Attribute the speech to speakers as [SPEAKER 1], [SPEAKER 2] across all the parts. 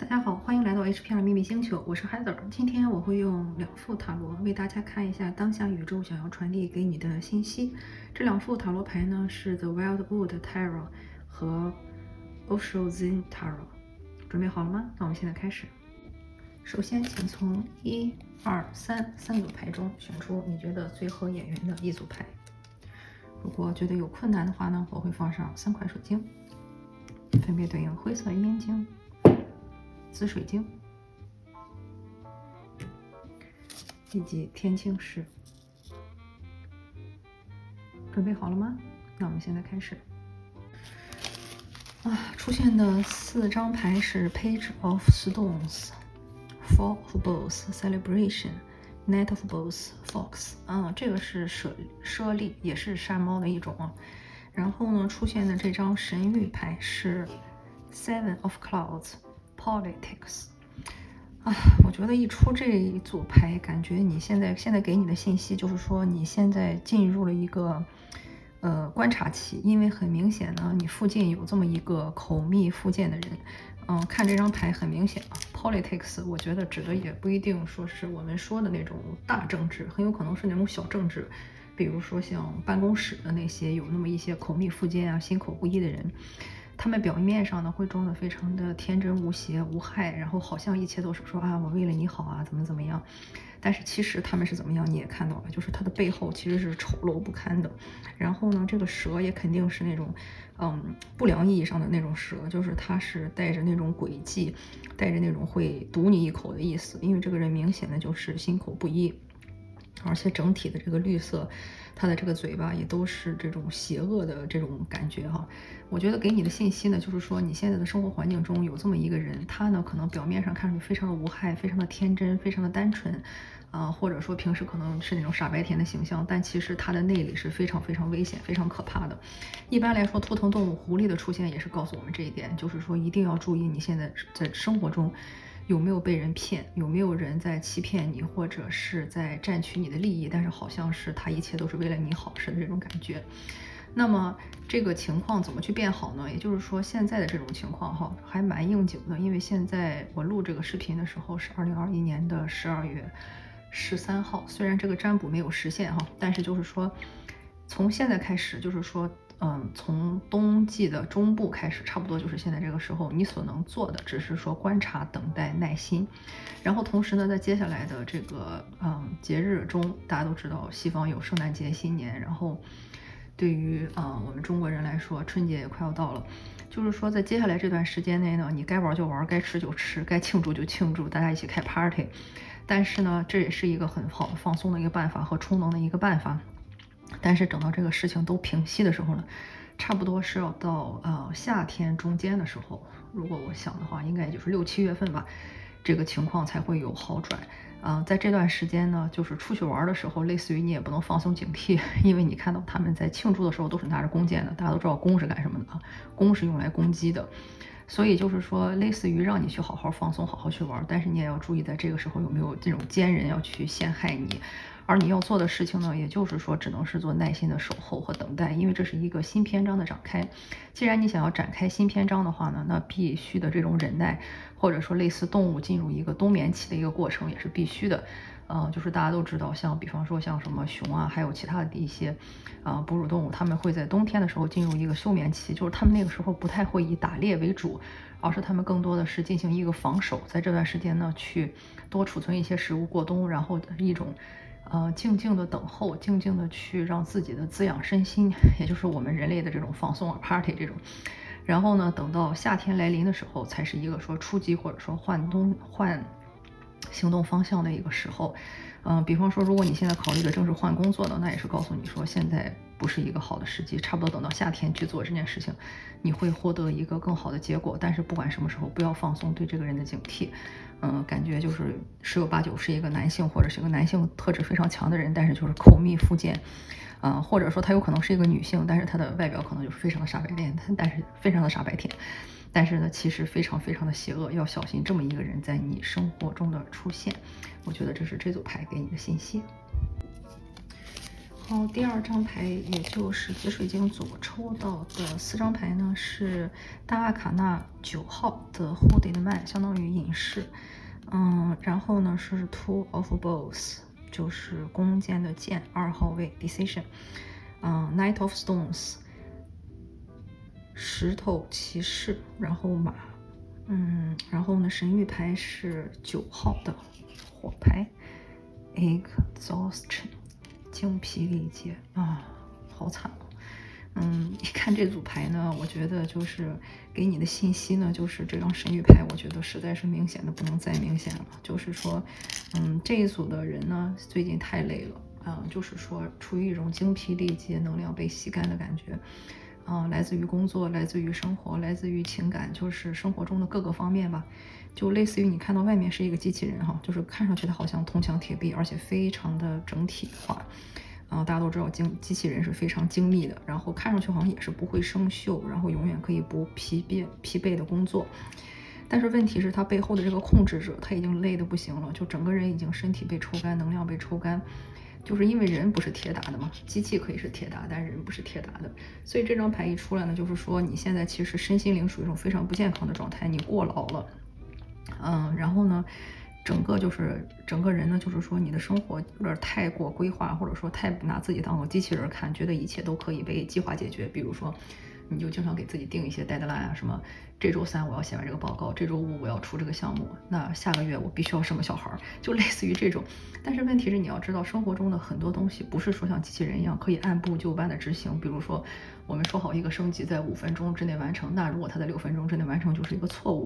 [SPEAKER 1] 大家好，欢迎来到 HPR 秘密星球，我是 Heather。今天我会用两副塔罗为大家看一下当下宇宙想要传递给你的信息。这两副塔罗牌呢是 The Wildwood Tarot 和 Osho Zen Tarot。准备好了吗？那我们现在开始。首先，请从一、二、三三组牌中选出你觉得最合眼缘的一组牌。如果觉得有困难的话呢，我会放上三块水晶，分别对应灰色烟晶。紫水晶以及天青石，准备好了吗？那我们现在开始。啊，出现的四张牌是 Page of Stones、Four of Bowls、Celebration、Knight of Bowls、Fox。啊，这个是舍舍利，也是山猫的一种啊。然后呢，出现的这张神谕牌是 Seven of Clouds。Politics 啊，我觉得一出这一组牌，感觉你现在现在给你的信息就是说，你现在进入了一个呃观察期，因为很明显呢，你附近有这么一个口蜜腹剑的人。嗯，看这张牌很明显啊，Politics，我觉得指的也不一定说是我们说的那种大政治，很有可能是那种小政治，比如说像办公室的那些有那么一些口蜜腹剑啊、心口不一的人。他们表面上呢会装的非常的天真无邪无害，然后好像一切都是说啊我为了你好啊怎么怎么样，但是其实他们是怎么样你也看到了，就是他的背后其实是丑陋不堪的。然后呢这个蛇也肯定是那种嗯不良意义上的那种蛇，就是它是带着那种诡计，带着那种会毒你一口的意思，因为这个人明显的就是心口不一。而且整体的这个绿色，它的这个嘴巴也都是这种邪恶的这种感觉哈。我觉得给你的信息呢，就是说你现在的生活环境中有这么一个人，他呢可能表面上看上去非常的无害，非常的天真，非常的单纯，啊，或者说平时可能是那种傻白甜的形象，但其实他的内里是非常非常危险、非常可怕的。一般来说，图腾动物狐狸的出现也是告诉我们这一点，就是说一定要注意你现在在生活中。有没有被人骗？有没有人在欺骗你，或者是在占取你的利益？但是好像是他一切都是为了你好似的这种感觉。那么这个情况怎么去变好呢？也就是说，现在的这种情况哈，还蛮应景的。因为现在我录这个视频的时候是二零二一年的十二月十三号，虽然这个占卜没有实现哈，但是就是说，从现在开始，就是说。嗯，从冬季的中部开始，差不多就是现在这个时候，你所能做的只是说观察、等待、耐心。然后同时呢，在接下来的这个嗯节日中，大家都知道西方有圣诞节、新年，然后对于啊我们中国人来说，春节也快要到了。就是说，在接下来这段时间内呢，你该玩就玩，该吃就吃，该庆祝就庆祝，大家一起开 party。但是呢，这也是一个很好的放松的一个办法和充能的一个办法。但是等到这个事情都平息的时候呢，差不多是要到呃夏天中间的时候，如果我想的话，应该也就是六七月份吧，这个情况才会有好转。啊，在这段时间呢，就是出去玩的时候，类似于你也不能放松警惕，因为你看到他们在庆祝的时候都是拿着弓箭的，大家都知道弓是干什么的啊，弓是用来攻击的，所以就是说类似于让你去好好放松，好好去玩，但是你也要注意在这个时候有没有这种奸人要去陷害你。而你要做的事情呢，也就是说，只能是做耐心的守候和等待，因为这是一个新篇章的展开。既然你想要展开新篇章的话呢，那必须的这种忍耐，或者说类似动物进入一个冬眠期的一个过程，也是必须的。嗯，就是大家都知道，像比方说像什么熊啊，还有其他的一些啊哺乳动物，它们会在冬天的时候进入一个休眠期，就是它们那个时候不太会以打猎为主，而是它们更多的是进行一个防守，在这段时间呢，去多储存一些食物过冬，然后一种。呃，静静的等候，静静的去让自己的滋养身心，也就是我们人类的这种放松啊，party 这种。然后呢，等到夏天来临的时候，才是一个说出击或者说换东换行动方向的一个时候。嗯，比方说，如果你现在考虑的正是换工作的，那也是告诉你说现在不是一个好的时机，差不多等到夏天去做这件事情，你会获得一个更好的结果。但是不管什么时候，不要放松对这个人的警惕。嗯，感觉就是十有八九是一个男性，或者是一个男性特质非常强的人，但是就是口蜜腹剑。嗯，或者说他有可能是一个女性，但是他的外表可能就是非常的傻白甜，但是非常的傻白甜。但是呢，其实非常非常的邪恶，要小心这么一个人在你生活中的出现。我觉得这是这组牌给你的信息。好，第二张牌，也就是紫水晶组抽到的四张牌呢，是大阿卡纳九号的 Hooded Man，相当于隐士。嗯，然后呢是 Two of Bows，就是弓箭的箭，二号位 Decision。嗯，Knight of Stones，石头骑士，然后马。嗯，然后呢神谕牌是九号的火牌，Exhaustion。精疲力竭啊，好惨啊！嗯，一看这组牌呢，我觉得就是给你的信息呢，就是这张神谕牌，我觉得实在是明显的不能再明显了。就是说，嗯，这一组的人呢，最近太累了啊，就是说处于一种精疲力竭、能量被吸干的感觉。啊，来自于工作，来自于生活，来自于情感，就是生活中的各个方面吧。就类似于你看到外面是一个机器人哈，就是看上去它好像铜墙铁壁，而且非常的整体化。啊，大家都知道精机器人是非常精密的，然后看上去好像也是不会生锈，然后永远可以不疲惫疲惫的工作。但是问题是，它背后的这个控制者他已经累得不行了，就整个人已经身体被抽干，能量被抽干。就是因为人不是铁打的嘛，机器可以是铁打，但人不是铁打的，所以这张牌一出来呢，就是说你现在其实身心灵属于一种非常不健康的状态，你过劳了，嗯，然后呢，整个就是整个人呢，就是说你的生活有点太过规划，或者说太拿自己当个机器人看，觉得一切都可以被计划解决，比如说。你就经常给自己定一些 deadline 啊，什么这周三我要写完这个报告，这周五我要出这个项目，那下个月我必须要生个小孩儿，就类似于这种。但是问题是，你要知道生活中的很多东西不是说像机器人一样可以按部就班的执行。比如说，我们说好一个升级在五分钟之内完成，那如果它在六分钟之内完成就是一个错误。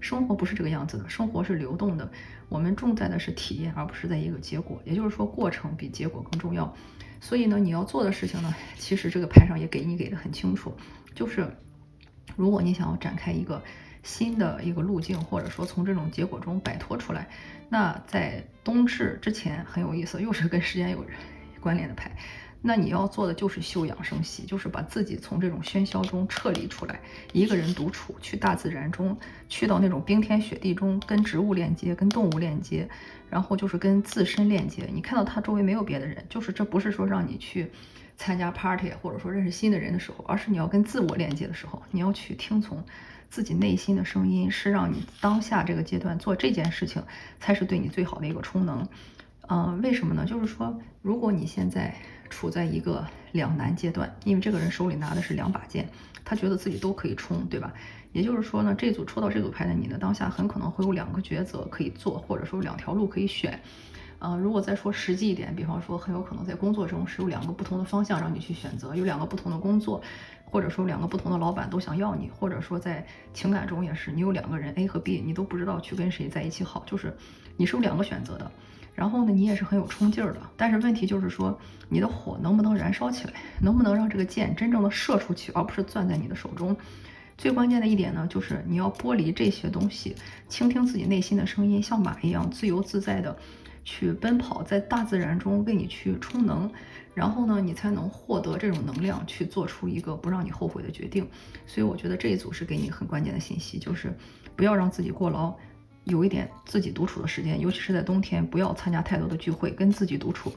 [SPEAKER 1] 生活不是这个样子的，生活是流动的，我们重在的是体验，而不是在一个结果。也就是说，过程比结果更重要。所以呢，你要做的事情呢，其实这个牌上也给你给的很清楚，就是如果你想要展开一个新的一个路径，或者说从这种结果中摆脱出来，那在冬至之前很有意思，又是跟时间有关联的牌。那你要做的就是休养生息，就是把自己从这种喧嚣中撤离出来，一个人独处，去大自然中，去到那种冰天雪地中，跟植物链接，跟动物链接，然后就是跟自身链接。你看到他周围没有别的人，就是这不是说让你去参加 party 或者说认识新的人的时候，而是你要跟自我链接的时候，你要去听从自己内心的声音，是让你当下这个阶段做这件事情才是对你最好的一个充能。嗯，为什么呢？就是说，如果你现在处在一个两难阶段，因为这个人手里拿的是两把剑，他觉得自己都可以冲，对吧？也就是说呢，这组抽到这组牌的你呢，当下很可能会有两个抉择可以做，或者说两条路可以选。呃，如果再说实际一点，比方说，很有可能在工作中是有两个不同的方向让你去选择，有两个不同的工作，或者说两个不同的老板都想要你，或者说在情感中也是，你有两个人 A 和 B，你都不知道去跟谁在一起好，就是你是有两个选择的。然后呢，你也是很有冲劲儿的，但是问题就是说，你的火能不能燃烧起来，能不能让这个箭真正的射出去，而不是攥在你的手中。最关键的一点呢，就是你要剥离这些东西，倾听自己内心的声音，像马一样自由自在的去奔跑在大自然中，为你去充能。然后呢，你才能获得这种能量，去做出一个不让你后悔的决定。所以我觉得这一组是给你很关键的信息，就是不要让自己过劳。有一点自己独处的时间，尤其是在冬天，不要参加太多的聚会，跟自己独处，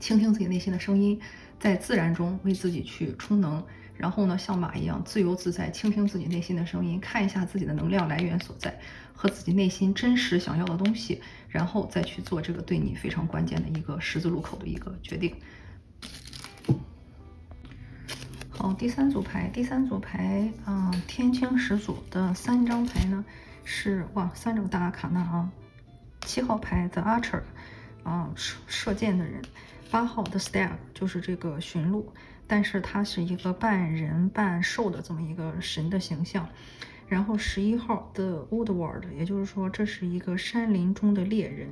[SPEAKER 1] 倾听自己内心的声音，在自然中为自己去充能。然后呢，像马一样自由自在，倾听自己内心的声音，看一下自己的能量来源所在和自己内心真实想要的东西，然后再去做这个对你非常关键的一个十字路口的一个决定。好，第三组牌，第三组牌啊，天青十组的三张牌呢。是哇，三种大卡纳啊，七号牌 The Archer，啊射射箭的人，八号的 Stag 就是这个驯鹿，但是它是一个半人半兽的这么一个神的形象，然后十一号 The Woodward，也就是说这是一个山林中的猎人，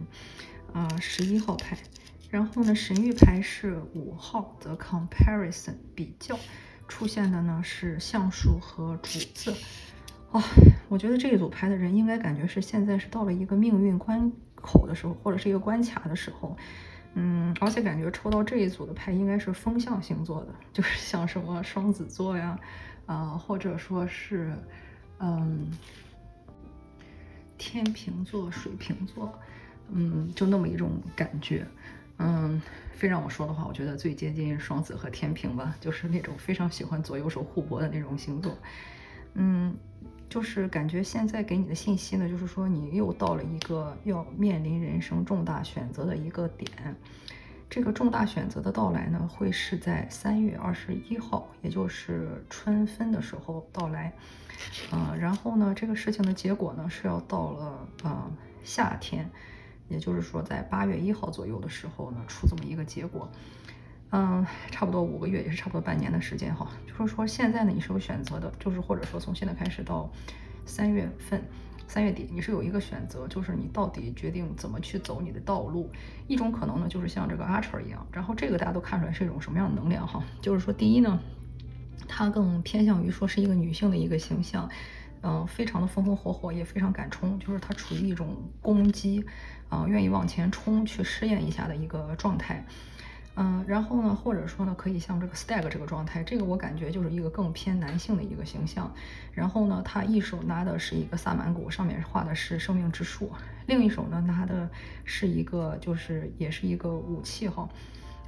[SPEAKER 1] 啊十一号牌，然后呢神谕牌是五号 The Comparison 比较，出现的呢是橡树和竹子。哇，我觉得这一组牌的人应该感觉是现在是到了一个命运关口的时候，或者是一个关卡的时候，嗯，而且感觉抽到这一组的牌应该是风象星座的，就是像什么双子座呀，啊，或者说是，嗯，天平座、水瓶座，嗯，就那么一种感觉。嗯，非让我说的话，我觉得最接近双子和天平吧，就是那种非常喜欢左右手互搏的那种星座。嗯，就是感觉现在给你的信息呢，就是说你又到了一个要面临人生重大选择的一个点。这个重大选择的到来呢，会是在三月二十一号，也就是春分的时候到来。嗯，然后呢，这个事情的结果呢，是要到了呃夏天。也就是说，在八月一号左右的时候呢，出这么一个结果，嗯，差不多五个月，也是差不多半年的时间哈。就是说，现在呢，你是有选择的，就是或者说从现在开始到三月份、三月底，你是有一个选择，就是你到底决定怎么去走你的道路。一种可能呢，就是像这个 Archer 一样，然后这个大家都看出来是一种什么样的能量哈。就是说，第一呢，它更偏向于说是一个女性的一个形象。嗯，非常的风风火火，也非常敢冲，就是他处于一种攻击，啊，愿意往前冲去试验一下的一个状态。嗯，然后呢，或者说呢，可以像这个 stag 这个状态，这个我感觉就是一个更偏男性的一个形象。然后呢，他一手拿的是一个萨满鼓，上面画的是生命之树，另一手呢拿的是一个，就是也是一个武器哈。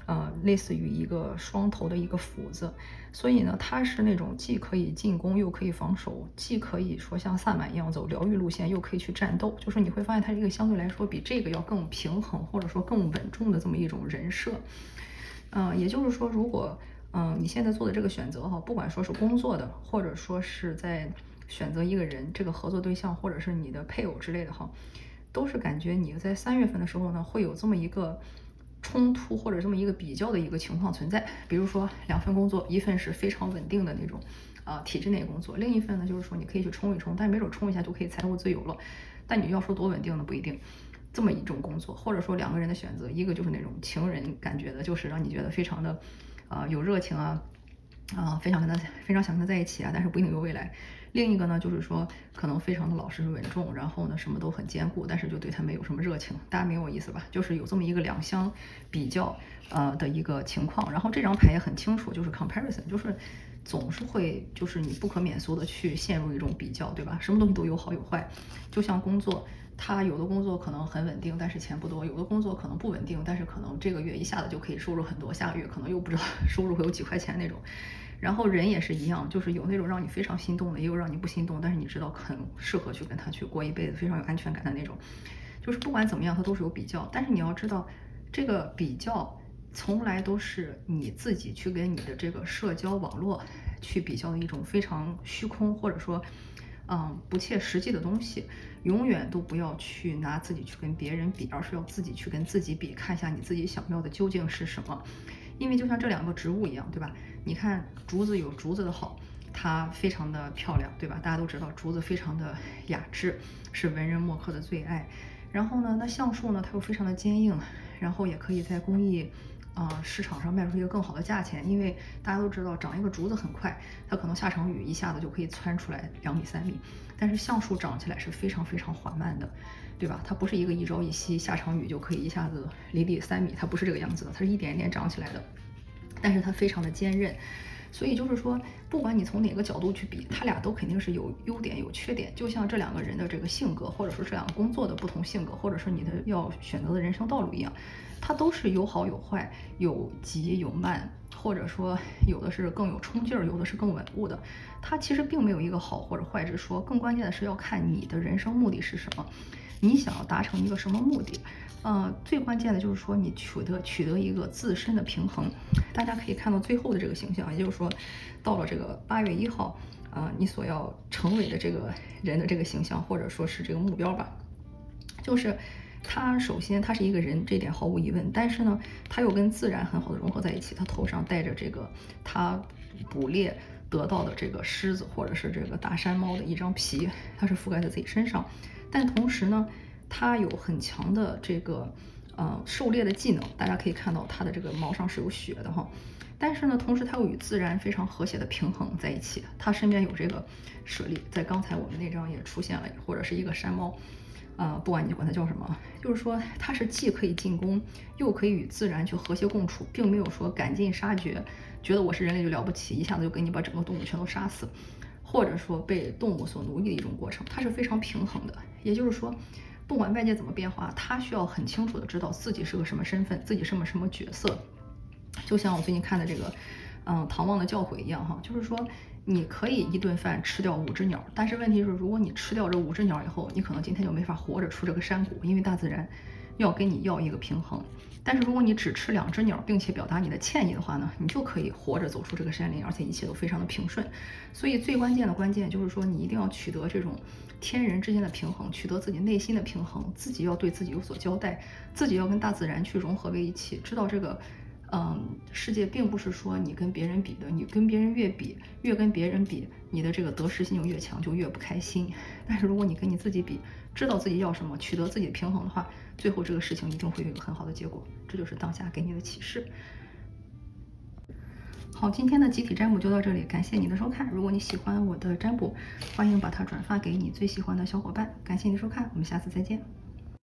[SPEAKER 1] 呃，类似于一个双头的一个斧子，所以呢，它是那种既可以进攻又可以防守，既可以说像萨满一样走疗愈路线，又可以去战斗。就是你会发现，它这个相对来说比这个要更平衡，或者说更稳重的这么一种人设。嗯，也就是说，如果嗯你现在做的这个选择哈，不管说是工作的，或者说是在选择一个人这个合作对象，或者是你的配偶之类的哈，都是感觉你在三月份的时候呢，会有这么一个。冲突或者这么一个比较的一个情况存在，比如说两份工作，一份是非常稳定的那种，啊体制内工作，另一份呢就是说你可以去冲一冲，但没准冲一下就可以财务自由了。但你要说多稳定呢不一定，这么一种工作，或者说两个人的选择，一个就是那种情人感觉的，就是让你觉得非常的，啊有热情啊，啊非常跟他非常想跟他在一起啊，但是不一定有未来。另一个呢，就是说可能非常的老实稳重，然后呢什么都很坚固，但是就对他没有什么热情。大家明我意思吧？就是有这么一个两相比较呃的一个情况。然后这张牌也很清楚，就是 comparison，就是总是会就是你不可免俗的去陷入一种比较，对吧？什么东西都有好有坏。就像工作，他有的工作可能很稳定，但是钱不多；有的工作可能不稳定，但是可能这个月一下子就可以收入很多，下个月可能又不知道 收入会有几块钱那种。然后人也是一样，就是有那种让你非常心动的，也有让你不心动，但是你知道很适合去跟他去过一辈子，非常有安全感的那种。就是不管怎么样，它都是有比较。但是你要知道，这个比较从来都是你自己去跟你的这个社交网络去比较的一种非常虚空，或者说，嗯，不切实际的东西。永远都不要去拿自己去跟别人比，而是要自己去跟自己比，看一下你自己想要的究竟是什么。因为就像这两个植物一样，对吧？你看竹子有竹子的好，它非常的漂亮，对吧？大家都知道竹子非常的雅致，是文人墨客的最爱。然后呢，那橡树呢，它又非常的坚硬，然后也可以在工艺啊市场上卖出一个更好的价钱。因为大家都知道，长一个竹子很快，它可能下场雨一下子就可以蹿出来两米三米，但是橡树长起来是非常非常缓慢的。对吧？它不是一个一朝一夕下场雨就可以一下子离地三米，它不是这个样子的，它是一点一点长起来的。但是它非常的坚韧，所以就是说，不管你从哪个角度去比，他俩都肯定是有优点有缺点。就像这两个人的这个性格，或者说这两个工作的不同性格，或者是你的要选择的人生道路一样，它都是有好有坏，有急有慢，或者说有的是更有冲劲儿，有的是更稳固的。它其实并没有一个好或者坏之说，更关键的是要看你的人生目的是什么。你想要达成一个什么目的？呃，最关键的就是说你取得取得一个自身的平衡。大家可以看到最后的这个形象，也就是说，到了这个八月一号，啊，你所要成为的这个人的这个形象，或者说是这个目标吧，就是他首先他是一个人，这点毫无疑问。但是呢，他又跟自然很好的融合在一起。他头上戴着这个他捕猎得到的这个狮子或者是这个大山猫的一张皮，它是覆盖在自己身上。但同时呢，它有很强的这个呃狩猎的技能，大家可以看到它的这个毛上是有血的哈。但是呢，同时它又与自然非常和谐的平衡在一起。它身边有这个舍利，在刚才我们那张也出现了，或者是一个山猫，啊，不管你管它叫什么，就是说它是既可以进攻，又可以与自然去和谐共处，并没有说赶尽杀绝，觉得我是人类就了不起，一下子就给你把整个动物全都杀死。或者说被动物所奴役的一种过程，它是非常平衡的。也就是说，不管外界怎么变化，他需要很清楚的知道自己是个什么身份，自己什么什么角色。就像我最近看的这个，嗯，唐望的教诲一样哈，就是说你可以一顿饭吃掉五只鸟，但是问题是，如果你吃掉这五只鸟以后，你可能今天就没法活着出这个山谷，因为大自然要跟你要一个平衡。但是如果你只吃两只鸟，并且表达你的歉意的话呢，你就可以活着走出这个山林，而且一切都非常的平顺。所以最关键的关键就是说，你一定要取得这种天人之间的平衡，取得自己内心的平衡，自己要对自己有所交代，自己要跟大自然去融合为一起，知道这个。嗯，世界并不是说你跟别人比的，你跟别人越比，越跟别人比，你的这个得失心就越强，就越不开心。但是如果你跟你自己比，知道自己要什么，取得自己的平衡的话，最后这个事情一定会有一个很好的结果。这就是当下给你的启示。好，今天的集体占卜就到这里，感谢你的收看。如果你喜欢我的占卜，欢迎把它转发给你最喜欢的小伙伴。感谢你收看，我们下次再见。